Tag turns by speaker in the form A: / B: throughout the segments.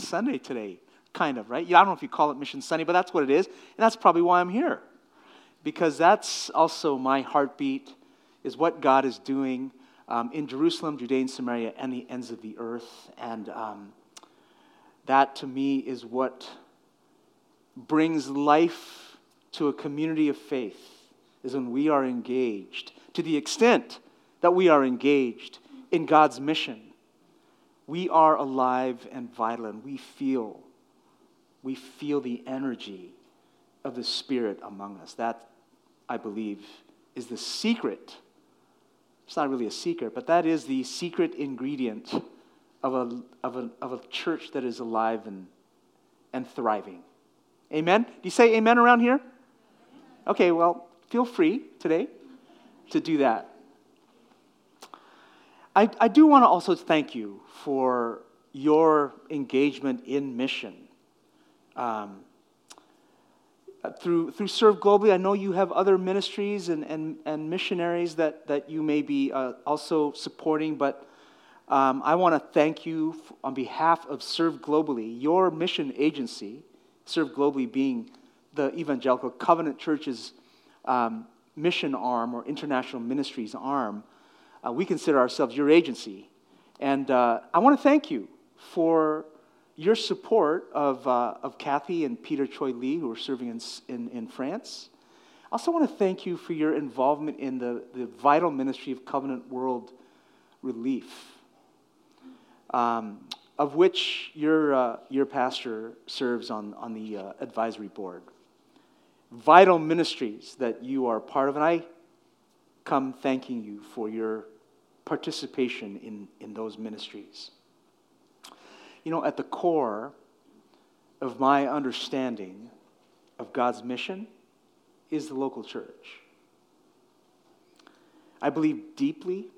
A: Sunday today, kind of, right? I don't know if you call it Mission Sunday, but that's what it is. And that's probably why I'm here. Because that's also my heartbeat, is what God is doing um, in Jerusalem, Judea, and Samaria, and the ends of the earth. And um, that to me is what brings life to a community of faith, is when we are engaged to the extent that we are engaged in God's mission. We are alive and vital, and we feel, we feel the energy of the Spirit among us. That, I believe, is the secret. It's not really a secret, but that is the secret ingredient of a, of a, of a church that is alive and, and thriving. Amen? Do you say amen around here? Okay, well, feel free today to do that. I, I do want to also thank you for your engagement in mission. Um, through, through Serve Globally, I know you have other ministries and, and, and missionaries that, that you may be uh, also supporting, but um, I want to thank you on behalf of Serve Globally, your mission agency, Serve Globally being the Evangelical Covenant Church's um, mission arm or international ministries arm. Uh, we consider ourselves your agency. And uh, I want to thank you for your support of, uh, of Kathy and Peter Choi Lee, who are serving in, in, in France. I also want to thank you for your involvement in the, the vital ministry of Covenant World Relief, um, of which your, uh, your pastor serves on, on the uh, advisory board. Vital ministries that you are part of, and I come thanking you for your participation in, in those ministries. You know, at the core of my understanding of God's mission is the local church. I believe deeply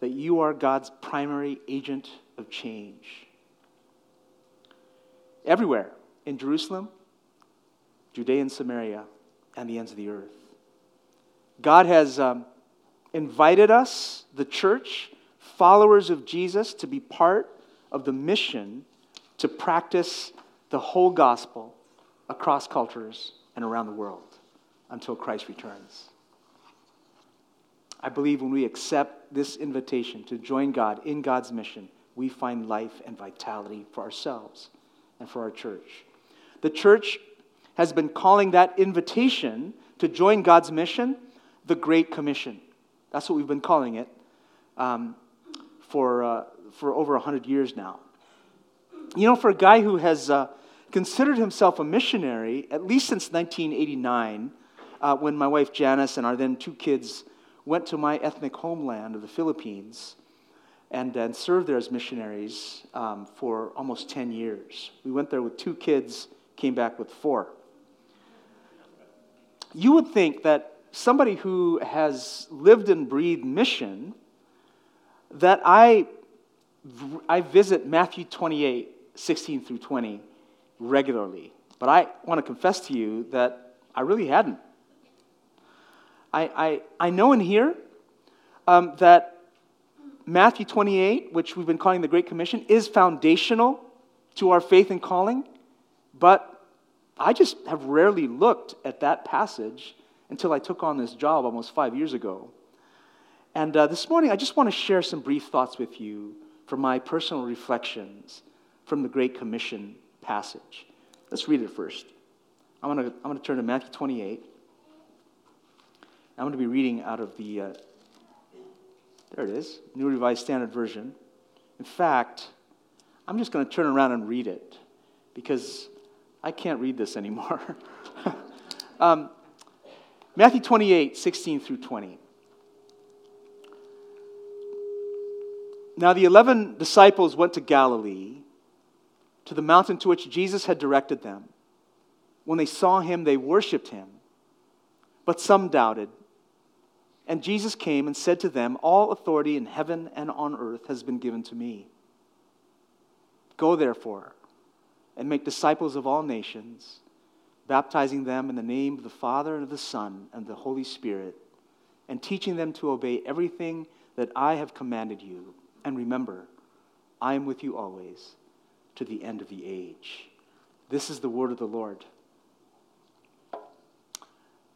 A: that you are God's primary agent of change. Everywhere in Jerusalem, Judea and Samaria, and the ends of the earth. God has um, invited us, the church, followers of Jesus, to be part of the mission to practice the whole gospel across cultures and around the world until Christ returns. I believe when we accept this invitation to join God in God's mission, we find life and vitality for ourselves and for our church. The church has been calling that invitation to join God's mission the Great Commission. That's what we've been calling it um, for, uh, for over 100 years now. You know, for a guy who has uh, considered himself a missionary, at least since 1989, uh, when my wife Janice and our then two kids went to my ethnic homeland of the Philippines and, and served there as missionaries um, for almost 10 years. We went there with two kids, came back with four. You would think that somebody who has lived and breathed mission that I, I visit Matthew 28, 16 through 20 regularly. But I want to confess to you that I really hadn't. I, I, I know in here um, that Matthew 28, which we've been calling the Great Commission, is foundational to our faith and calling, but I just have rarely looked at that passage until I took on this job almost five years ago. And uh, this morning, I just want to share some brief thoughts with you from my personal reflections from the Great Commission passage. Let's read it first. I'm going to, I'm going to turn to Matthew 28. I'm going to be reading out of the, uh, there it is, New Revised Standard Version. In fact, I'm just going to turn around and read it because I can't read this anymore. um, Matthew 28, 16 through 20. Now the eleven disciples went to Galilee, to the mountain to which Jesus had directed them. When they saw him, they worshiped him, but some doubted. And Jesus came and said to them, All authority in heaven and on earth has been given to me. Go therefore and make disciples of all nations baptizing them in the name of the Father and of the Son and the Holy Spirit, and teaching them to obey everything that I have commanded you. And remember, I am with you always to the end of the age. This is the word of the Lord.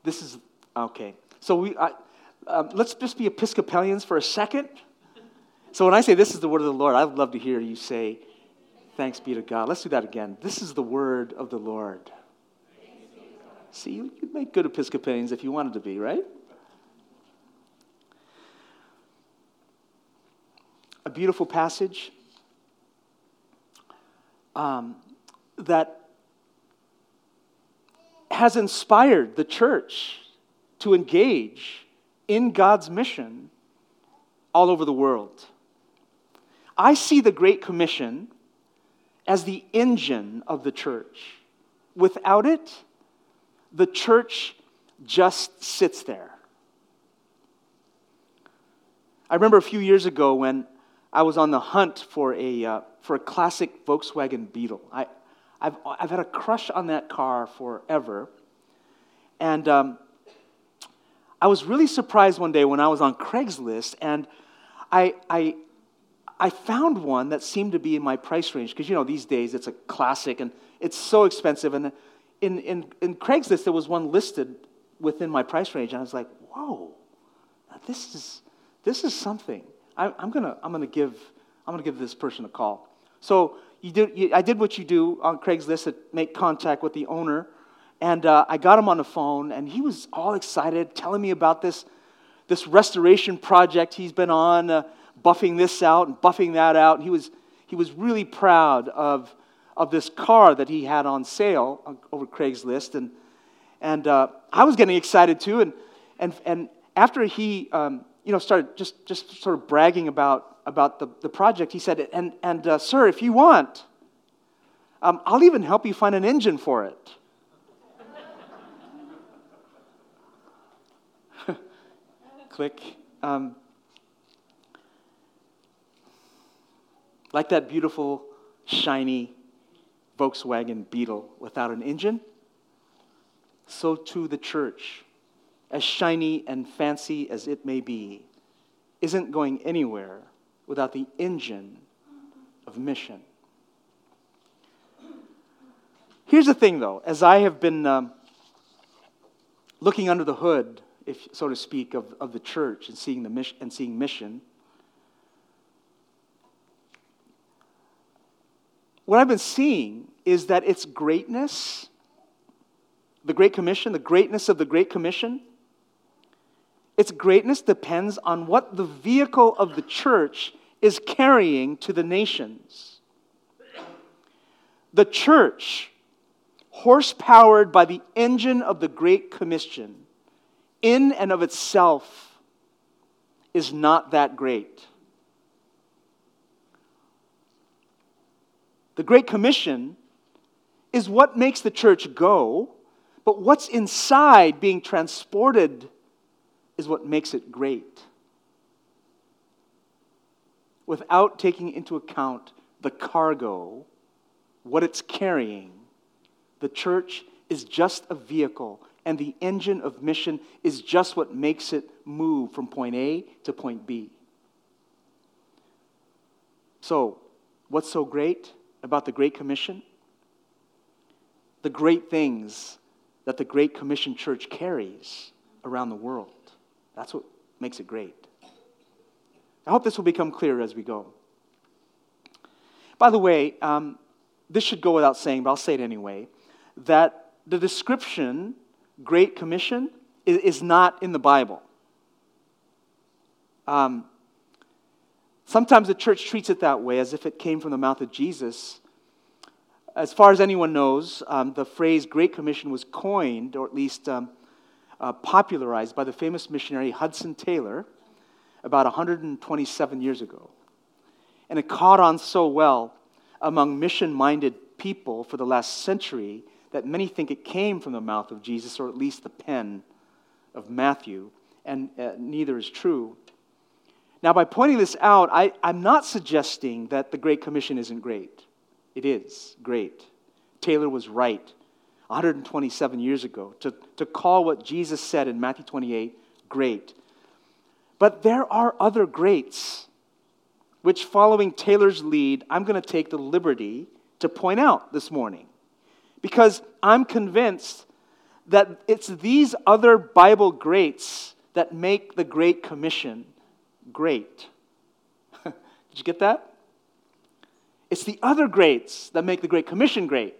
A: This is, okay. So we, I, um, let's just be Episcopalians for a second. So when I say this is the word of the Lord, I'd love to hear you say, Thanks be to God. Let's do that again. This is the word of the Lord. See, you'd make good Episcopalians if you wanted to be, right? A beautiful passage um, that has inspired the church to engage in God's mission all over the world. I see the Great Commission as the engine of the church. Without it, the church just sits there. I remember a few years ago when I was on the hunt for a, uh, for a classic Volkswagen Beetle. I, I've, I've had a crush on that car forever. And um, I was really surprised one day when I was on Craigslist and I, I, I found one that seemed to be in my price range because, you know, these days it's a classic and it's so expensive. And in, in, in Craigslist, there was one listed within my price range. And I was like, whoa, this is, this is something. I, I'm going to I'm gonna give, I'm gonna give this person a call. So you did, you, I did what you do on Craigslist to make contact with the owner. And uh, I got him on the phone, and he was all excited, telling me about this, this restoration project he's been on. Uh, buffing this out and buffing that out. And he was, he was really proud of, of this car that he had on sale over Craigslist. And, and uh, I was getting excited too. And, and, and after he um, you know, started just, just sort of bragging about, about the, the project, he said, And, and uh, sir, if you want, um, I'll even help you find an engine for it. Click. Um, Like that beautiful, shiny Volkswagen Beetle without an engine, so too the church, as shiny and fancy as it may be, isn't going anywhere without the engine of mission. Here's the thing, though, as I have been um, looking under the hood, if so to speak, of, of the church and seeing the mission and seeing mission, what I've been seeing is that its greatness, the Great Commission, the greatness of the Great Commission, its greatness depends on what the vehicle of the church is carrying to the nations. The church, horse powered by the engine of the Great Commission, in and of itself, is not that great. The Great Commission is what makes the church go, but what's inside being transported is what makes it great. Without taking into account the cargo, what it's carrying, the church is just a vehicle, and the engine of mission is just what makes it move from point A to point B. So, what's so great? About the Great Commission? The great things that the Great Commission Church carries around the world. That's what makes it great. I hope this will become clear as we go. By the way, um, this should go without saying, but I'll say it anyway, that the description, Great Commission, is, is not in the Bible. Um, Sometimes the church treats it that way, as if it came from the mouth of Jesus. As far as anyone knows, um, the phrase Great Commission was coined, or at least um, uh, popularized, by the famous missionary Hudson Taylor about 127 years ago. And it caught on so well among mission minded people for the last century that many think it came from the mouth of Jesus, or at least the pen of Matthew, and uh, neither is true. Now, by pointing this out, I, I'm not suggesting that the Great Commission isn't great. It is great. Taylor was right 127 years ago to, to call what Jesus said in Matthew 28 great. But there are other greats, which, following Taylor's lead, I'm going to take the liberty to point out this morning because I'm convinced that it's these other Bible greats that make the Great Commission great. Did you get that? It's the other greats that make the Great Commission great.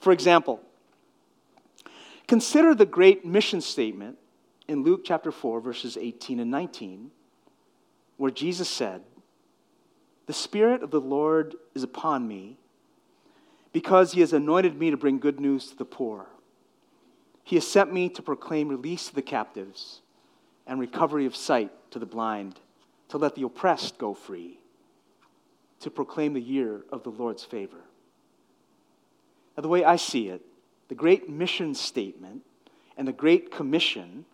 A: For example, consider the great mission statement in Luke chapter 4, verses 18 and 19, where Jesus said, The Spirit of the Lord is upon me because he has anointed me to bring good news to the poor. He has sent me to proclaim release to the captives and recovery of sight to the blind, to let the oppressed go free, to proclaim the year of the Lord's favor. Now, the way I see it, the great mission statement and the great commission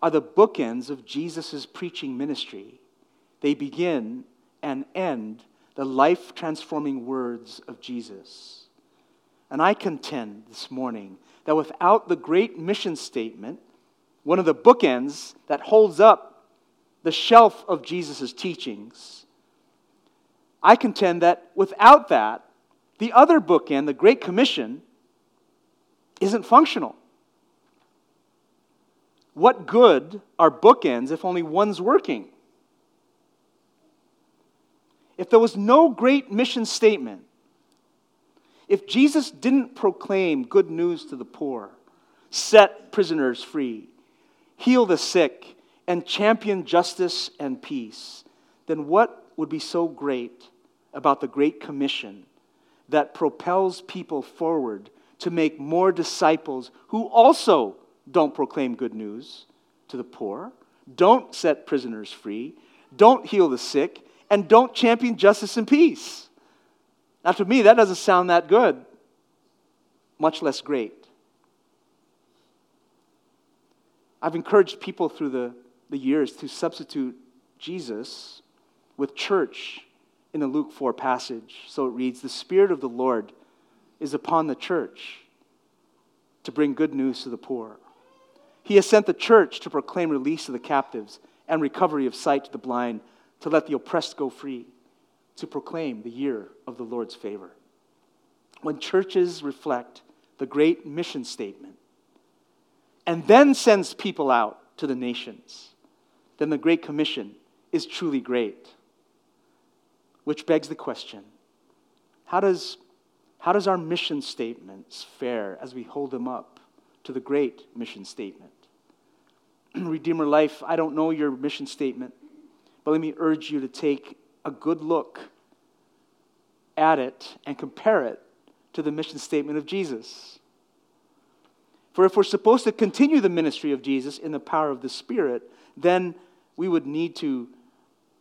A: are the bookends of Jesus' preaching ministry. They begin and end the life transforming words of Jesus. And I contend this morning that without the great mission statement, one of the bookends that holds up the shelf of Jesus' teachings, I contend that without that, the other bookend, the Great Commission, isn't functional. What good are bookends if only one's working? If there was no great mission statement, if Jesus didn't proclaim good news to the poor, set prisoners free, heal the sick, and champion justice and peace, then what would be so great about the Great Commission that propels people forward to make more disciples who also don't proclaim good news to the poor, don't set prisoners free, don't heal the sick, and don't champion justice and peace? Now, to me, that doesn't sound that good, much less great. I've encouraged people through the, the years to substitute Jesus with church in the Luke 4 passage. So it reads The Spirit of the Lord is upon the church to bring good news to the poor. He has sent the church to proclaim release to the captives and recovery of sight to the blind, to let the oppressed go free to proclaim the year of the Lord's favor. When churches reflect the great mission statement and then sends people out to the nations, then the Great Commission is truly great. Which begs the question how does, how does our mission statements fare as we hold them up to the great mission statement? Redeemer Life, I don't know your mission statement, but let me urge you to take a good look at it and compare it to the mission statement of Jesus. For if we're supposed to continue the ministry of Jesus in the power of the Spirit, then we would need to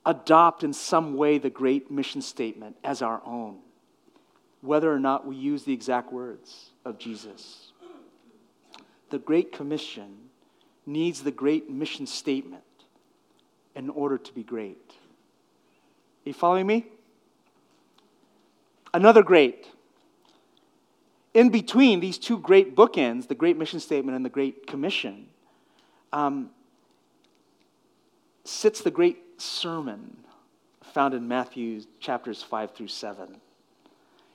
A: adopt in some way the great mission statement as our own, whether or not we use the exact words of Jesus. The Great Commission needs the great mission statement in order to be great. Are you following me? Another great. In between these two great bookends, the Great Mission Statement and the Great Commission, um, sits the great sermon found in Matthew chapters 5 through 7.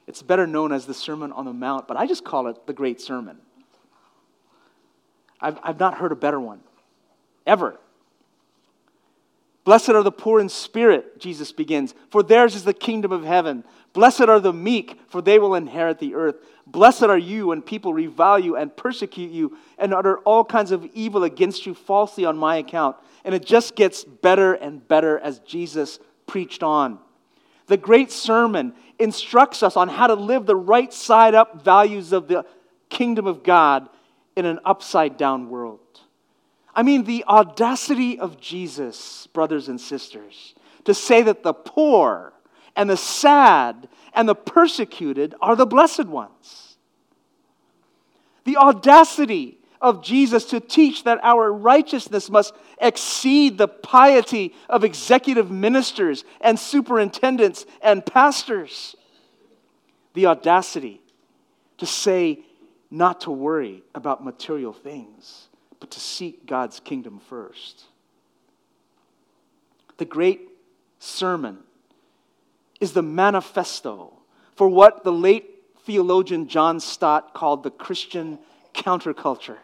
A: It's better known as the Sermon on the Mount, but I just call it the Great Sermon. I've, I've not heard a better one, ever. Blessed are the poor in spirit, Jesus begins, for theirs is the kingdom of heaven. Blessed are the meek, for they will inherit the earth. Blessed are you when people revile you and persecute you and utter all kinds of evil against you falsely on my account. And it just gets better and better as Jesus preached on. The great sermon instructs us on how to live the right side up values of the kingdom of God in an upside down world. I mean, the audacity of Jesus, brothers and sisters, to say that the poor and the sad and the persecuted are the blessed ones. The audacity of Jesus to teach that our righteousness must exceed the piety of executive ministers and superintendents and pastors. The audacity to say not to worry about material things but to seek God's kingdom first. The great sermon is the manifesto for what the late theologian John Stott called the Christian counterculture.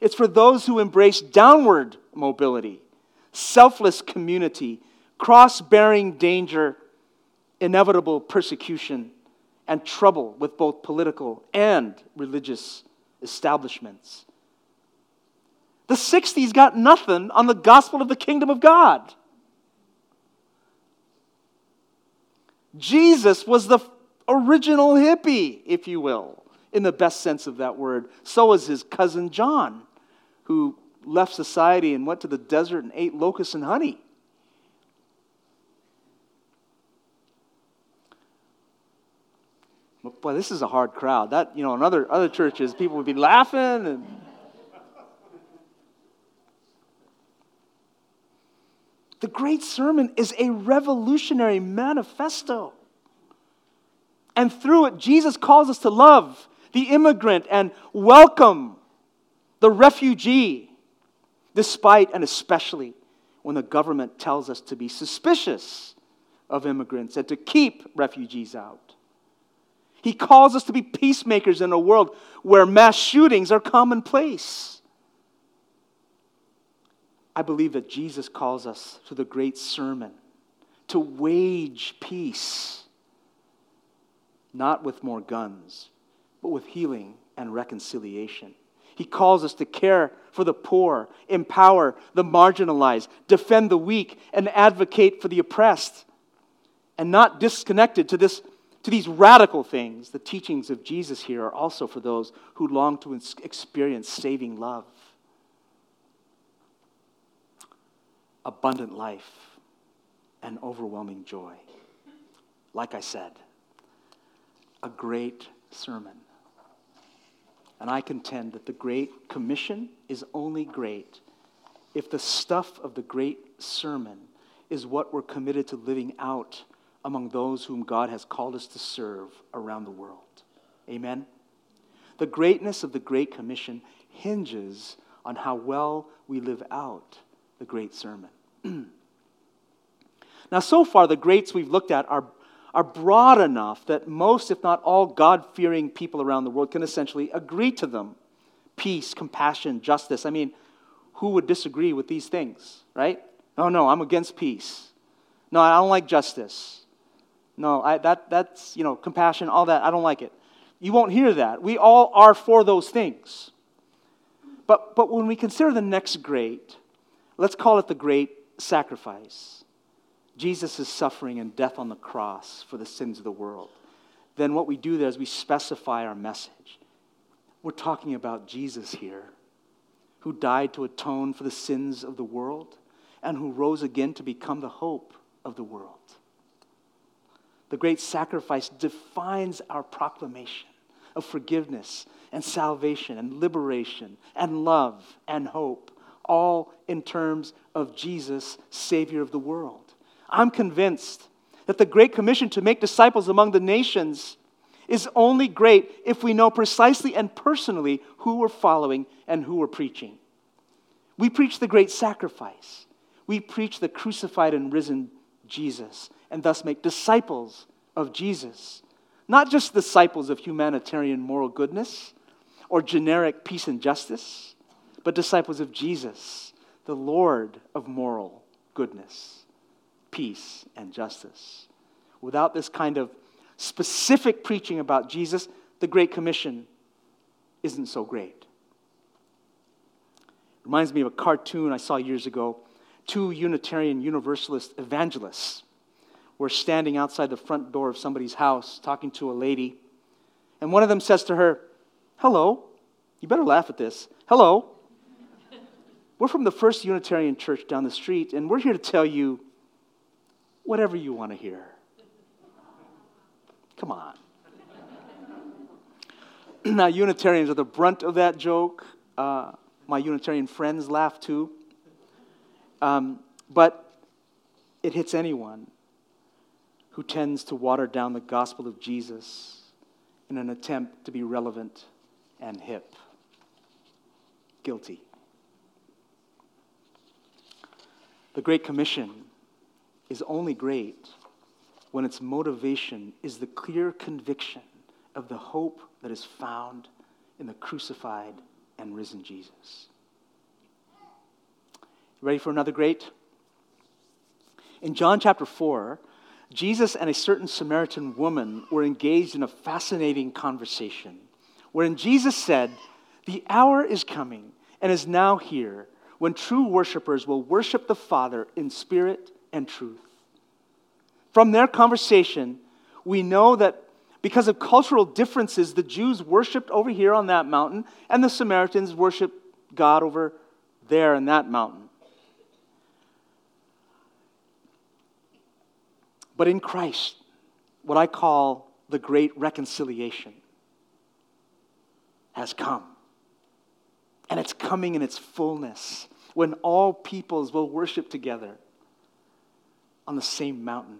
A: It's for those who embrace downward mobility, selfless community, cross bearing danger, inevitable persecution, and trouble with both political and religious establishments. The 60s got nothing on the gospel of the kingdom of God. Jesus was the original hippie, if you will, in the best sense of that word. So was his cousin John, who left society and went to the desert and ate locusts and honey. Boy, this is a hard crowd. That, you know, in other, other churches, people would be laughing and. The Great Sermon is a revolutionary manifesto. And through it, Jesus calls us to love the immigrant and welcome the refugee, despite and especially when the government tells us to be suspicious of immigrants and to keep refugees out. He calls us to be peacemakers in a world where mass shootings are commonplace. I believe that Jesus calls us to the great sermon to wage peace, not with more guns, but with healing and reconciliation. He calls us to care for the poor, empower the marginalized, defend the weak, and advocate for the oppressed. And not disconnected to, this, to these radical things, the teachings of Jesus here are also for those who long to experience saving love, abundant life, and overwhelming joy. Like I said, a great sermon. And I contend that the Great Commission is only great if the stuff of the great sermon is what we're committed to living out among those whom God has called us to serve around the world. Amen? The greatness of the Great Commission hinges on how well we live out the Great Sermon. now, so far, the greats we've looked at are are broad enough that most, if not all, God fearing people around the world can essentially agree to them peace, compassion, justice. I mean, who would disagree with these things, right? Oh, no, I'm against peace. No, I don't like justice. No, I, that, that's, you know, compassion, all that, I don't like it. You won't hear that. We all are for those things. But, but when we consider the next great, let's call it the great sacrifice. Jesus' suffering and death on the cross for the sins of the world, then what we do there is we specify our message. We're talking about Jesus here, who died to atone for the sins of the world and who rose again to become the hope of the world. The great sacrifice defines our proclamation of forgiveness and salvation and liberation and love and hope, all in terms of Jesus, Savior of the world. I'm convinced that the Great Commission to make disciples among the nations is only great if we know precisely and personally who we're following and who we're preaching. We preach the great sacrifice. We preach the crucified and risen Jesus, and thus make disciples of Jesus. Not just disciples of humanitarian moral goodness or generic peace and justice, but disciples of Jesus, the Lord of moral goodness peace, and justice. Without this kind of specific preaching about Jesus, the Great Commission isn't so great. Reminds me of a cartoon I saw years ago. Two Unitarian Universalist evangelists were standing outside the front door of somebody's house talking to a lady. And one of them says to her, Hello, you better laugh at this. Hello, we're from the First Unitarian Church down the street, and we're here to tell you whatever you want to hear. Come on. now, Unitarians are the brunt of that joke. Uh, my Unitarian friends laugh too. Um, but it hits anyone who tends to water down the gospel of Jesus in an attempt to be relevant and hip. Guilty. The Great Commission is only great when its motivation is the clear conviction of the hope that is found in the crucified and risen Jesus. Ready for another great? In John chapter 4, Jesus and a certain Samaritan woman were engaged in a fascinating conversation wherein Jesus said, The hour is coming and is now here when true worshipers will worship the Father in spirit and truth. From their conversation, we know that because of cultural differences, the Jews worshiped over here on that mountain, and the Samaritans worshiped God over there in that mountain. But in Christ, what I call the great reconciliation has come. And it's coming in its fullness when all peoples will worship together on the same mountain.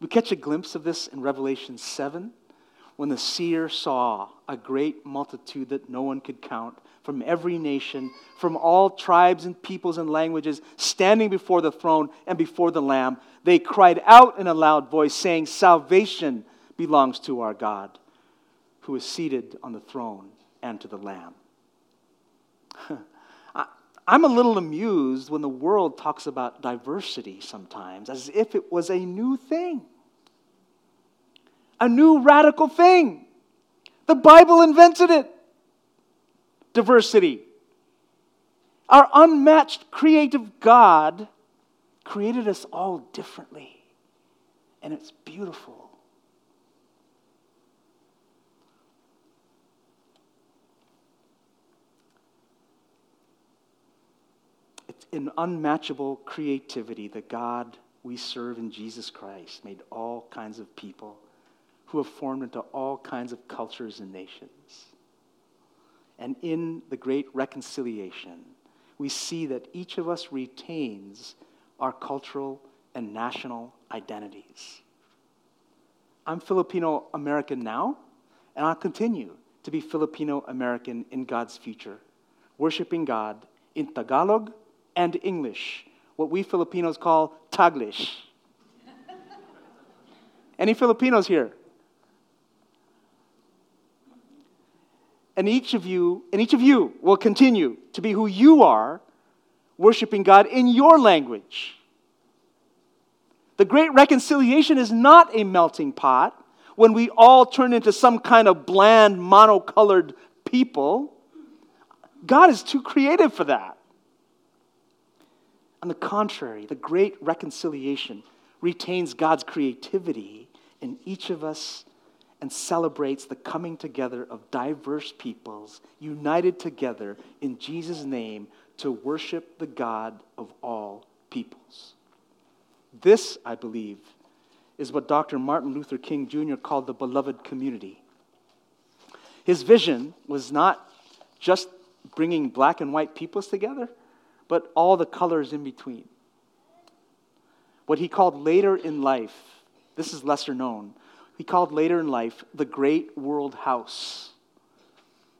A: We catch a glimpse of this in Revelation 7 when the seer saw a great multitude that no one could count from every nation, from all tribes and peoples and languages, standing before the throne and before the Lamb. They cried out in a loud voice, saying, Salvation belongs to our God, who is seated on the throne and to the Lamb. I'm a little amused when the world talks about diversity sometimes as if it was a new thing, a new radical thing. The Bible invented it diversity. Our unmatched creative God created us all differently, and it's beautiful. In unmatchable creativity, the God we serve in Jesus Christ made all kinds of people who have formed into all kinds of cultures and nations. And in the great reconciliation, we see that each of us retains our cultural and national identities. I'm Filipino American now, and I'll continue to be Filipino American in God's future, worshiping God in Tagalog and English, what we Filipinos call Taglish. Any Filipinos here? And each of you, and each of you will continue to be who you are, worshiping God in your language. The great reconciliation is not a melting pot when we all turn into some kind of bland, monocolored people. God is too creative for that. On the contrary, the great reconciliation retains God's creativity in each of us and celebrates the coming together of diverse peoples united together in Jesus' name to worship the God of all peoples. This, I believe, is what Dr. Martin Luther King Jr. called the beloved community. His vision was not just bringing black and white peoples together, but all the colors in between. What he called later in life, this is lesser known, he called later in life the Great World House.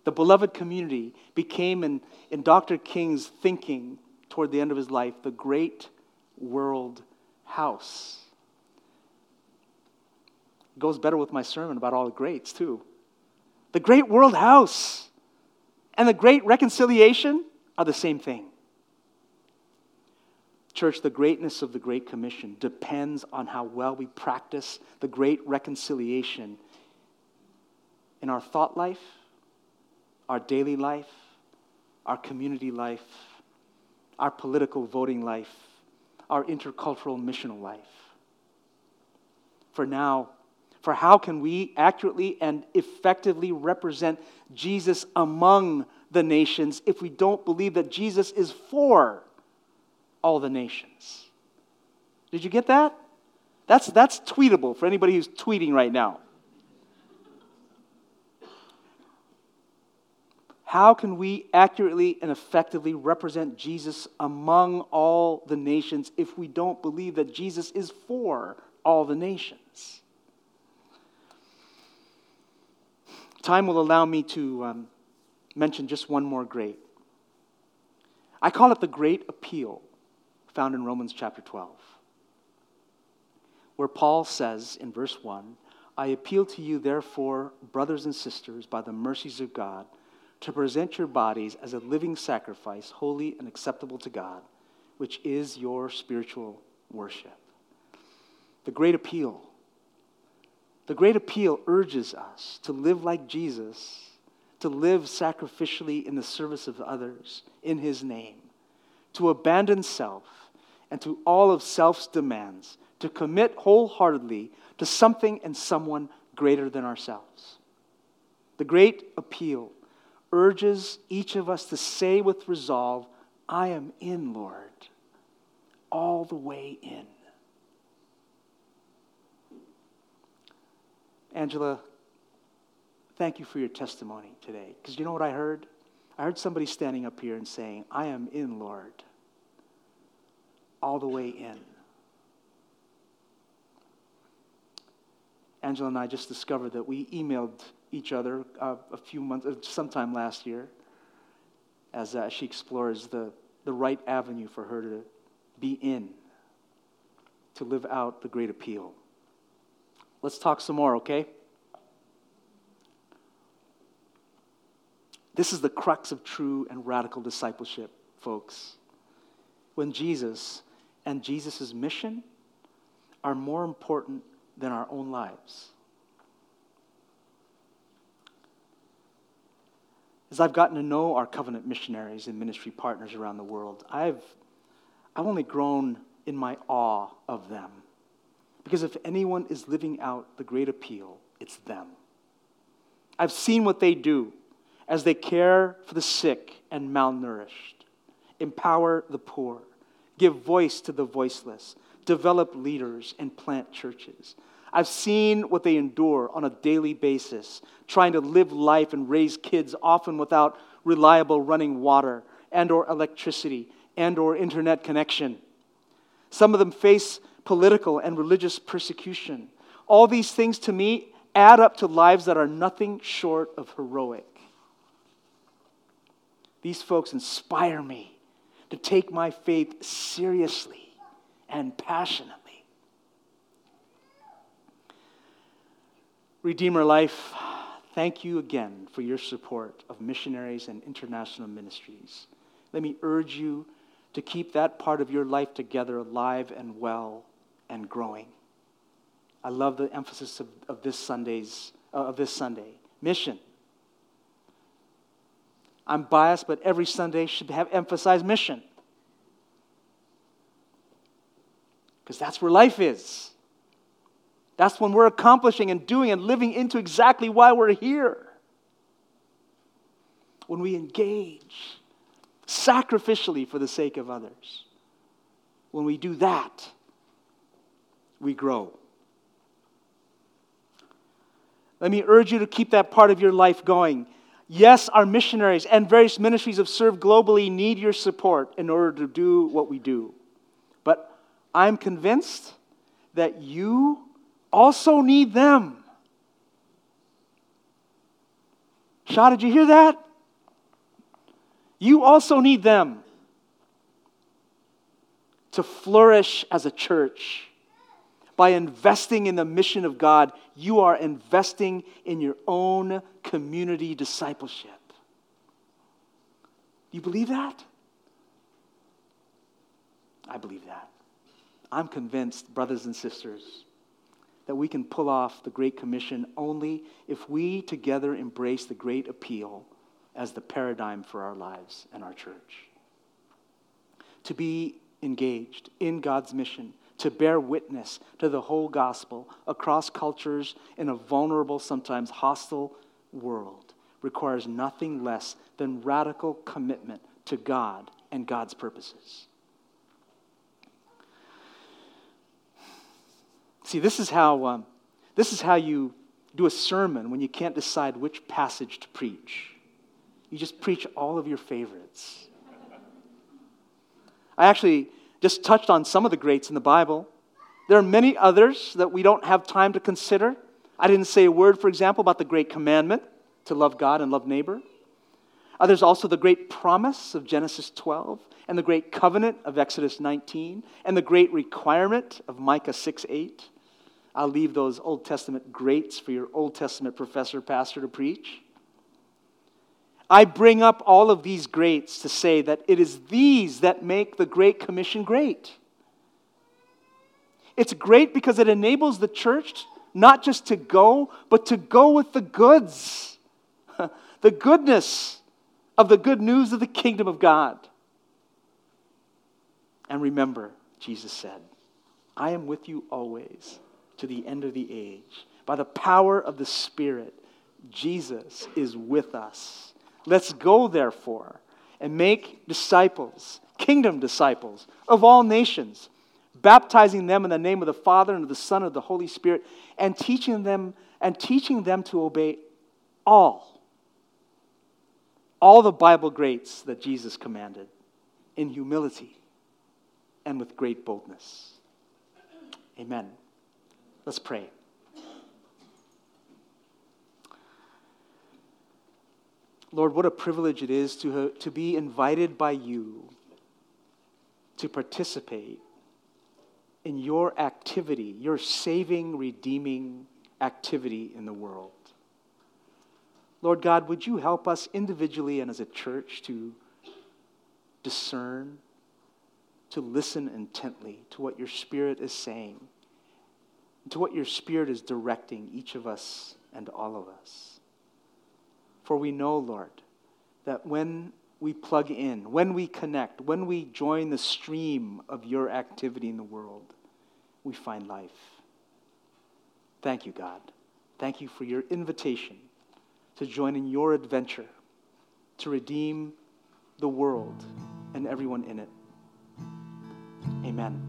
A: The beloved community became, in, in Dr. King's thinking toward the end of his life, the Great World House. It goes better with my sermon about all the greats, too. The Great World House and the Great Reconciliation are the same thing. Church, the greatness of the Great Commission depends on how well we practice the great reconciliation in our thought life, our daily life, our community life, our political voting life, our intercultural missional life. For now, for how can we accurately and effectively represent Jesus among the nations if we don't believe that Jesus is for all the nations. Did you get that? That's, that's tweetable for anybody who's tweeting right now. How can we accurately and effectively represent Jesus among all the nations if we don't believe that Jesus is for all the nations? Time will allow me to um, mention just one more great. I call it the Great Appeal found in Romans chapter 12. where Paul says in verse 1 I appeal to you, therefore, brothers and sisters, by the mercies of God, to present your bodies as a living sacrifice, holy and acceptable to God, which is your spiritual worship. The great appeal. The great appeal urges us to live like Jesus, to live sacrificially in the service of others in his name, to abandon self and to all of self's demands, to commit wholeheartedly to something and someone greater than ourselves. The great appeal urges each of us to say with resolve, I am in, Lord, all the way in. Angela, thank you for your testimony today. Because you know what I heard? I heard somebody standing up here and saying, I am in, Lord, all the way in. Angela and I just discovered that we emailed each other uh, a few months, uh, sometime last year, as uh, she explores the, the right avenue for her to be in, to live out the great appeal. Let's talk some more, okay? This is the crux of true and radical discipleship, folks. When Jesus and Jesus' mission are more important than our own lives. As I've gotten to know our covenant missionaries and ministry partners around the world, I've, I've only grown in my awe of them. Because if anyone is living out the great appeal, it's them. I've seen what they do as they care for the sick and malnourished, empower the poor, give voice to the voiceless, develop leaders, and plant churches. I've seen what they endure on a daily basis, trying to live life and raise kids often without reliable running water and or electricity and or internet connection. Some of them face political and religious persecution. All these things to me add up to lives that are nothing short of heroic. These folks inspire me to take my faith seriously and passionately. Redeemer Life, thank you again for your support of missionaries and international ministries. Let me urge you to keep that part of your life together alive and well and growing. I love the emphasis of, of this Sunday's uh, of this Sunday mission. I'm biased, but every Sunday should have emphasized mission. Because that's where life is. That's when we're accomplishing and doing and living into exactly why we're here. When we engage sacrificially for the sake of others. When we do that, we grow. Let me urge you to keep that part of your life going. Yes, our missionaries and various ministries have served globally need your support in order to do what we do. But I'm convinced that you also need them. Shaw, did you hear that? You also need them to flourish as a church. By investing in the mission of God, you are investing in your own community discipleship. Do you believe that? I believe that. I'm convinced, brothers and sisters, that we can pull off the Great Commission only if we together embrace the great appeal as the paradigm for our lives and our church. To be engaged in God's mission, to bear witness to the whole gospel across cultures in a vulnerable, sometimes hostile world requires nothing less than radical commitment to God and God's purposes. See, this is how, um, this is how you do a sermon when you can't decide which passage to preach. You just preach all of your favorites. I actually just touched on some of the greats in the Bible. There are many others that we don't have time to consider. I didn't say a word, for example, about the great commandment to love God and love neighbor. Uh, there's also the great promise of Genesis 12, and the great covenant of Exodus 19, and the great requirement of Micah 6 8. I'll leave those Old Testament greats for your Old Testament professor, pastor to preach. I bring up all of these greats to say that it is these that make the Great Commission great. It's great because it enables the church not just to go, but to go with the goods, the goodness of the good news of the kingdom of God. And remember, Jesus said, I am with you always to the end of the age. By the power of the Spirit, Jesus is with us. Let's go, therefore, and make disciples, kingdom disciples of all nations, baptizing them in the name of the Father and of the Son and of the Holy Spirit, and teaching them and teaching them to obey all all the Bible greats that Jesus commanded in humility and with great boldness. Amen. Let's pray. Lord, what a privilege it is to, to be invited by you to participate in your activity, your saving, redeeming activity in the world. Lord God, would you help us individually and as a church to discern, to listen intently to what your Spirit is saying, to what your Spirit is directing each of us and all of us? For we know, Lord, that when we plug in, when we connect, when we join the stream of your activity in the world, we find life. Thank you, God. Thank you for your invitation to join in your adventure to redeem the world and everyone in it. Amen.